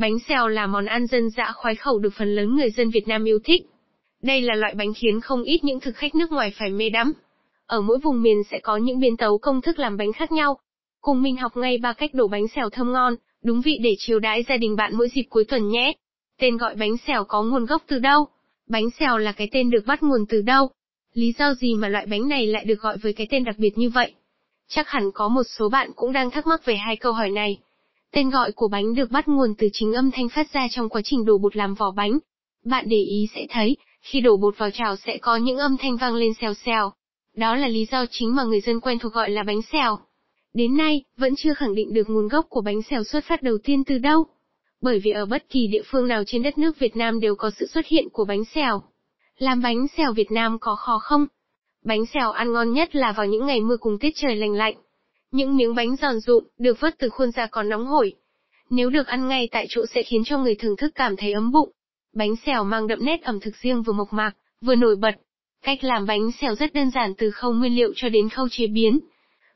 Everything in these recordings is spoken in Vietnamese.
Bánh xèo là món ăn dân dã khoái khẩu được phần lớn người dân Việt Nam yêu thích. Đây là loại bánh khiến không ít những thực khách nước ngoài phải mê đắm. Ở mỗi vùng miền sẽ có những biến tấu công thức làm bánh khác nhau. Cùng mình học ngay ba cách đổ bánh xèo thơm ngon, đúng vị để chiều đãi gia đình bạn mỗi dịp cuối tuần nhé. Tên gọi bánh xèo có nguồn gốc từ đâu? Bánh xèo là cái tên được bắt nguồn từ đâu? Lý do gì mà loại bánh này lại được gọi với cái tên đặc biệt như vậy? Chắc hẳn có một số bạn cũng đang thắc mắc về hai câu hỏi này. Tên gọi của bánh được bắt nguồn từ chính âm thanh phát ra trong quá trình đổ bột làm vỏ bánh. Bạn để ý sẽ thấy, khi đổ bột vào chảo sẽ có những âm thanh vang lên xèo xèo. Đó là lý do chính mà người dân quen thuộc gọi là bánh xèo. Đến nay, vẫn chưa khẳng định được nguồn gốc của bánh xèo xuất phát đầu tiên từ đâu. Bởi vì ở bất kỳ địa phương nào trên đất nước Việt Nam đều có sự xuất hiện của bánh xèo. Làm bánh xèo Việt Nam có khó không? Bánh xèo ăn ngon nhất là vào những ngày mưa cùng tiết trời lành lạnh. Những miếng bánh giòn rụm, được vớt từ khuôn ra còn nóng hổi. Nếu được ăn ngay tại chỗ sẽ khiến cho người thưởng thức cảm thấy ấm bụng. Bánh xèo mang đậm nét ẩm thực riêng vừa mộc mạc, vừa nổi bật. Cách làm bánh xèo rất đơn giản từ khâu nguyên liệu cho đến khâu chế biến.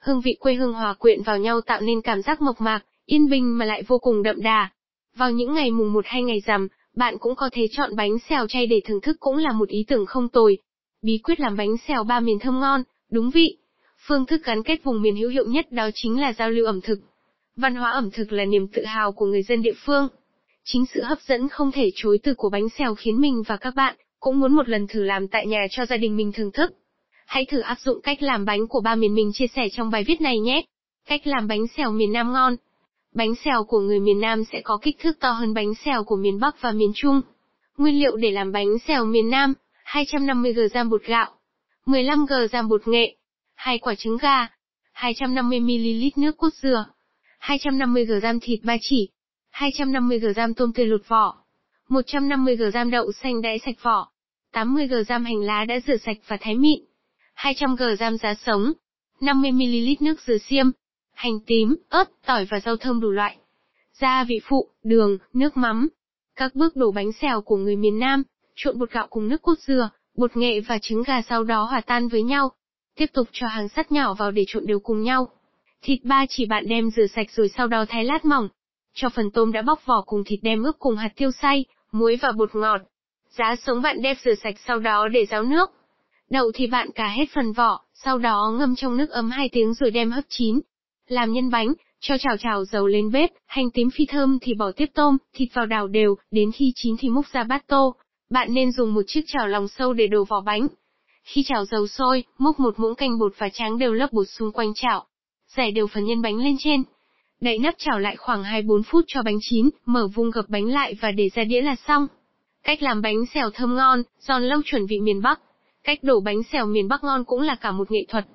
Hương vị quê hương hòa quyện vào nhau tạo nên cảm giác mộc mạc, yên bình mà lại vô cùng đậm đà. Vào những ngày mùng một hay ngày rằm, bạn cũng có thể chọn bánh xèo chay để thưởng thức cũng là một ý tưởng không tồi. Bí quyết làm bánh xèo ba miền thơm ngon, đúng vị. Phương thức gắn kết vùng miền hữu hiệu nhất đó chính là giao lưu ẩm thực. Văn hóa ẩm thực là niềm tự hào của người dân địa phương. Chính sự hấp dẫn không thể chối từ của bánh xèo khiến mình và các bạn cũng muốn một lần thử làm tại nhà cho gia đình mình thưởng thức. Hãy thử áp dụng cách làm bánh của ba miền mình chia sẻ trong bài viết này nhé. Cách làm bánh xèo miền Nam ngon. Bánh xèo của người miền Nam sẽ có kích thước to hơn bánh xèo của miền Bắc và miền Trung. Nguyên liệu để làm bánh xèo miền Nam, 250g bột gạo, 15g bột nghệ, 2 quả trứng gà, 250ml nước cốt dừa, 250g thịt ba chỉ, 250g tôm tươi lột vỏ, 150g đậu xanh đãi sạch vỏ, 80g hành lá đã rửa sạch và thái mịn, 200g giá sống, 50ml nước dừa xiêm, hành tím, ớt, tỏi và rau thơm đủ loại. Gia vị phụ, đường, nước mắm. Các bước đổ bánh xèo của người miền Nam, trộn bột gạo cùng nước cốt dừa, bột nghệ và trứng gà sau đó hòa tan với nhau. Tiếp tục cho hàng sắt nhỏ vào để trộn đều cùng nhau. Thịt ba chỉ bạn đem rửa sạch rồi sau đó thái lát mỏng. Cho phần tôm đã bóc vỏ cùng thịt đem ướp cùng hạt tiêu xay, muối và bột ngọt. Giá sống bạn đem rửa sạch sau đó để ráo nước. Đậu thì bạn cả hết phần vỏ, sau đó ngâm trong nước ấm 2 tiếng rồi đem hấp chín. Làm nhân bánh, cho chảo chảo dầu lên bếp, hành tím phi thơm thì bỏ tiếp tôm, thịt vào đảo đều, đến khi chín thì múc ra bát tô. Bạn nên dùng một chiếc chảo lòng sâu để đổ vỏ bánh. Khi chảo dầu sôi, múc một muỗng canh bột và tráng đều lớp bột xung quanh chảo. Rải đều phần nhân bánh lên trên. Đậy nắp chảo lại khoảng 2-4 phút cho bánh chín, mở vung gập bánh lại và để ra đĩa là xong. Cách làm bánh xèo thơm ngon, giòn lâu chuẩn vị miền Bắc. Cách đổ bánh xèo miền Bắc ngon cũng là cả một nghệ thuật.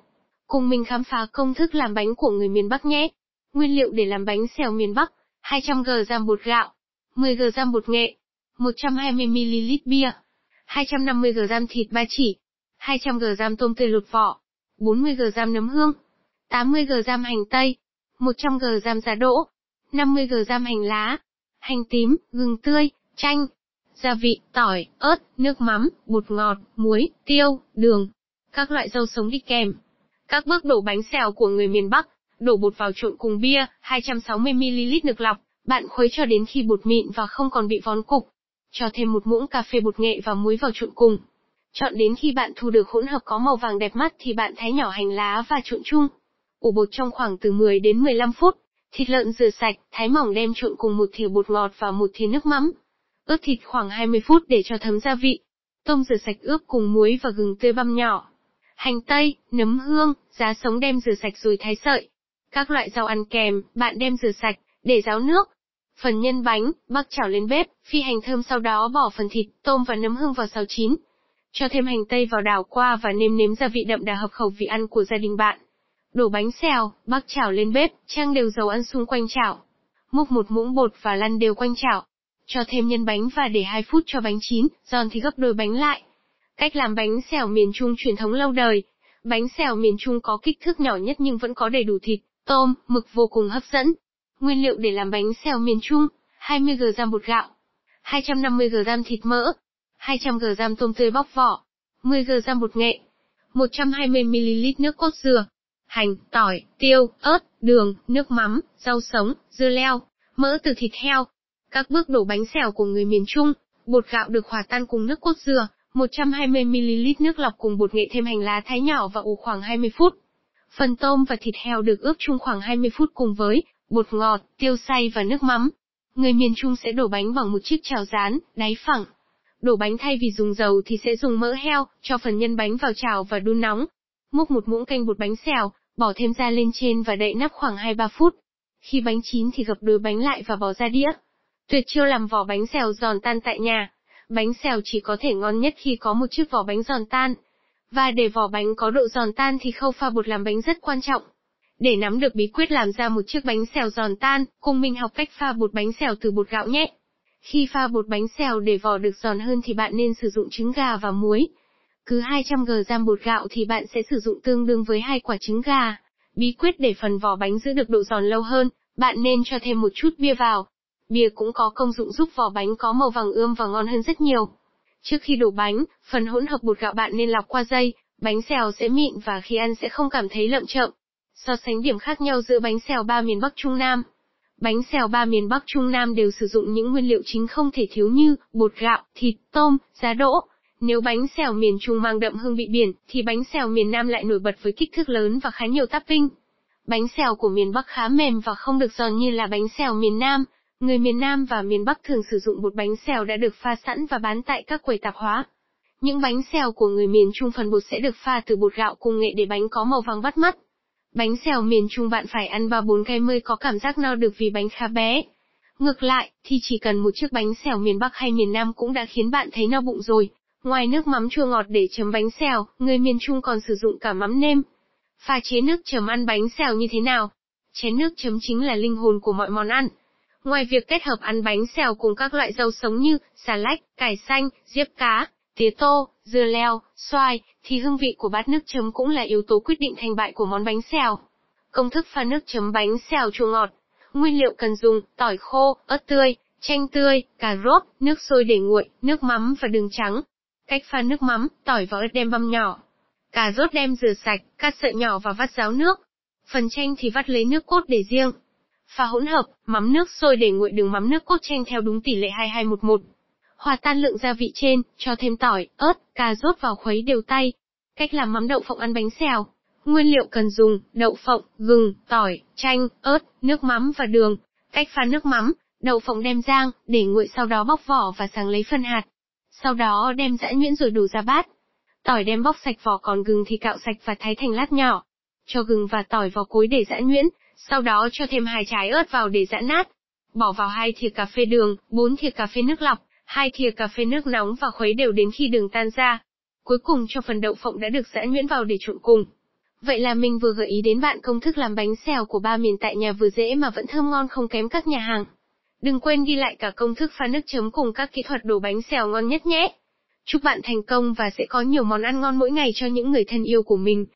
Cùng mình khám phá công thức làm bánh của người miền Bắc nhé. Nguyên liệu để làm bánh xèo miền Bắc, 200g giam bột gạo, 10g giam bột nghệ, 120ml bia, 250g thịt ba chỉ, 200g tôm tươi lột vỏ, 40g nấm hương, 80g hành tây, 100g giá đỗ, 50g hành lá, hành tím, gừng tươi, chanh, gia vị, tỏi, ớt, nước mắm, bột ngọt, muối, tiêu, đường, các loại rau sống đi kèm. Các bước đổ bánh xèo của người miền Bắc, đổ bột vào trộn cùng bia, 260ml nước lọc, bạn khuấy cho đến khi bột mịn và không còn bị vón cục. Cho thêm một muỗng cà phê bột nghệ và muối vào trộn cùng. Chọn đến khi bạn thu được hỗn hợp có màu vàng đẹp mắt thì bạn thái nhỏ hành lá và trộn chung. Ủ bột trong khoảng từ 10 đến 15 phút. Thịt lợn rửa sạch, thái mỏng đem trộn cùng một thìa bột ngọt và một thìa nước mắm. Ướp thịt khoảng 20 phút để cho thấm gia vị. Tôm rửa sạch ướp cùng muối và gừng tươi băm nhỏ. Hành tây, nấm hương, giá sống đem rửa sạch rồi thái sợi. Các loại rau ăn kèm, bạn đem rửa sạch, để ráo nước. Phần nhân bánh, bắc chảo lên bếp, phi hành thơm sau đó bỏ phần thịt, tôm và nấm hương vào xào chín. Cho thêm hành tây vào đảo qua và nêm nếm gia vị đậm đà hợp khẩu vị ăn của gia đình bạn. Đổ bánh xèo, bắc chảo lên bếp, trang đều dầu ăn xung quanh chảo. Múc một muỗng bột và lăn đều quanh chảo. Cho thêm nhân bánh và để 2 phút cho bánh chín, giòn thì gấp đôi bánh lại. Cách làm bánh xèo miền Trung truyền thống lâu đời. Bánh xèo miền Trung có kích thước nhỏ nhất nhưng vẫn có đầy đủ thịt, tôm, mực vô cùng hấp dẫn. Nguyên liệu để làm bánh xèo miền Trung, 20g bột gạo, 250g thịt mỡ, 200g tôm tươi bóc vỏ, 10g bột nghệ, 120ml nước cốt dừa, hành, tỏi, tiêu, ớt, đường, nước mắm, rau sống, dưa leo, mỡ từ thịt heo. Các bước đổ bánh xèo của người miền Trung, bột gạo được hòa tan cùng nước cốt dừa, 120ml nước lọc cùng bột nghệ thêm hành lá thái nhỏ và ủ khoảng 20 phút. Phần tôm và thịt heo được ướp chung khoảng 20 phút cùng với bột ngọt, tiêu xay và nước mắm. Người miền Trung sẽ đổ bánh bằng một chiếc chảo rán, đáy phẳng. Đổ bánh thay vì dùng dầu thì sẽ dùng mỡ heo, cho phần nhân bánh vào chảo và đun nóng. Múc một muỗng canh bột bánh xèo, bỏ thêm ra lên trên và đậy nắp khoảng 2-3 phút. Khi bánh chín thì gập đôi bánh lại và bỏ ra đĩa. Tuyệt chiêu làm vỏ bánh xèo giòn tan tại nhà. Bánh xèo chỉ có thể ngon nhất khi có một chiếc vỏ bánh giòn tan. Và để vỏ bánh có độ giòn tan thì khâu pha bột làm bánh rất quan trọng. Để nắm được bí quyết làm ra một chiếc bánh xèo giòn tan, cùng mình học cách pha bột bánh xèo từ bột gạo nhé. Khi pha bột bánh xèo để vỏ được giòn hơn thì bạn nên sử dụng trứng gà và muối. Cứ 200g giam bột gạo thì bạn sẽ sử dụng tương đương với hai quả trứng gà. Bí quyết để phần vỏ bánh giữ được độ giòn lâu hơn, bạn nên cho thêm một chút bia vào. Bia cũng có công dụng giúp vỏ bánh có màu vàng ươm và ngon hơn rất nhiều. Trước khi đổ bánh, phần hỗn hợp bột gạo bạn nên lọc qua dây, bánh xèo sẽ mịn và khi ăn sẽ không cảm thấy lợm chậm. So sánh điểm khác nhau giữa bánh xèo ba miền Bắc Trung Nam. Bánh xèo ba miền Bắc Trung Nam đều sử dụng những nguyên liệu chính không thể thiếu như bột gạo, thịt, tôm, giá đỗ. Nếu bánh xèo miền Trung mang đậm hương vị biển, thì bánh xèo miền Nam lại nổi bật với kích thước lớn và khá nhiều topping. Bánh xèo của miền Bắc khá mềm và không được giòn như là bánh xèo miền Nam. Người miền Nam và miền Bắc thường sử dụng bột bánh xèo đã được pha sẵn và bán tại các quầy tạp hóa. Những bánh xèo của người miền Trung phần bột sẽ được pha từ bột gạo cùng nghệ để bánh có màu vàng bắt mắt. Bánh xèo miền Trung bạn phải ăn 3-4 cái mới có cảm giác no được vì bánh khá bé. Ngược lại, thì chỉ cần một chiếc bánh xèo miền Bắc hay miền Nam cũng đã khiến bạn thấy no bụng rồi. Ngoài nước mắm chua ngọt để chấm bánh xèo, người miền Trung còn sử dụng cả mắm nêm. Pha chế nước chấm ăn bánh xèo như thế nào? Chén nước chấm chính là linh hồn của mọi món ăn. Ngoài việc kết hợp ăn bánh xèo cùng các loại rau sống như xà lách, cải xanh, diếp cá, tía tô, dưa leo, xoài, thì hương vị của bát nước chấm cũng là yếu tố quyết định thành bại của món bánh xèo. Công thức pha nước chấm bánh xèo chua ngọt. Nguyên liệu cần dùng, tỏi khô, ớt tươi, chanh tươi, cà rốt, nước sôi để nguội, nước mắm và đường trắng. Cách pha nước mắm, tỏi và ớt đem băm nhỏ. Cà rốt đem rửa sạch, cắt sợi nhỏ và vắt ráo nước. Phần chanh thì vắt lấy nước cốt để riêng. Pha hỗn hợp, mắm nước sôi để nguội đường mắm nước cốt chanh theo đúng tỷ lệ 2211. Hòa tan lượng gia vị trên, cho thêm tỏi, ớt, cà rốt vào khuấy đều tay. Cách làm mắm đậu phộng ăn bánh xèo. Nguyên liệu cần dùng, đậu phộng, gừng, tỏi, chanh, ớt, nước mắm và đường. Cách pha nước mắm, đậu phộng đem rang, để nguội sau đó bóc vỏ và sáng lấy phân hạt. Sau đó đem giã nhuyễn rồi đổ ra bát. Tỏi đem bóc sạch vỏ còn gừng thì cạo sạch và thái thành lát nhỏ. Cho gừng và tỏi vào cối để giã nhuyễn, sau đó cho thêm hai trái ớt vào để giã nát. Bỏ vào hai thìa cà phê đường, bốn thìa cà phê nước lọc, hai thìa cà phê nước nóng và khuấy đều đến khi đường tan ra. Cuối cùng cho phần đậu phộng đã được giã nhuyễn vào để trộn cùng. Vậy là mình vừa gợi ý đến bạn công thức làm bánh xèo của ba miền tại nhà vừa dễ mà vẫn thơm ngon không kém các nhà hàng. Đừng quên ghi lại cả công thức pha nước chấm cùng các kỹ thuật đổ bánh xèo ngon nhất nhé. Chúc bạn thành công và sẽ có nhiều món ăn ngon mỗi ngày cho những người thân yêu của mình.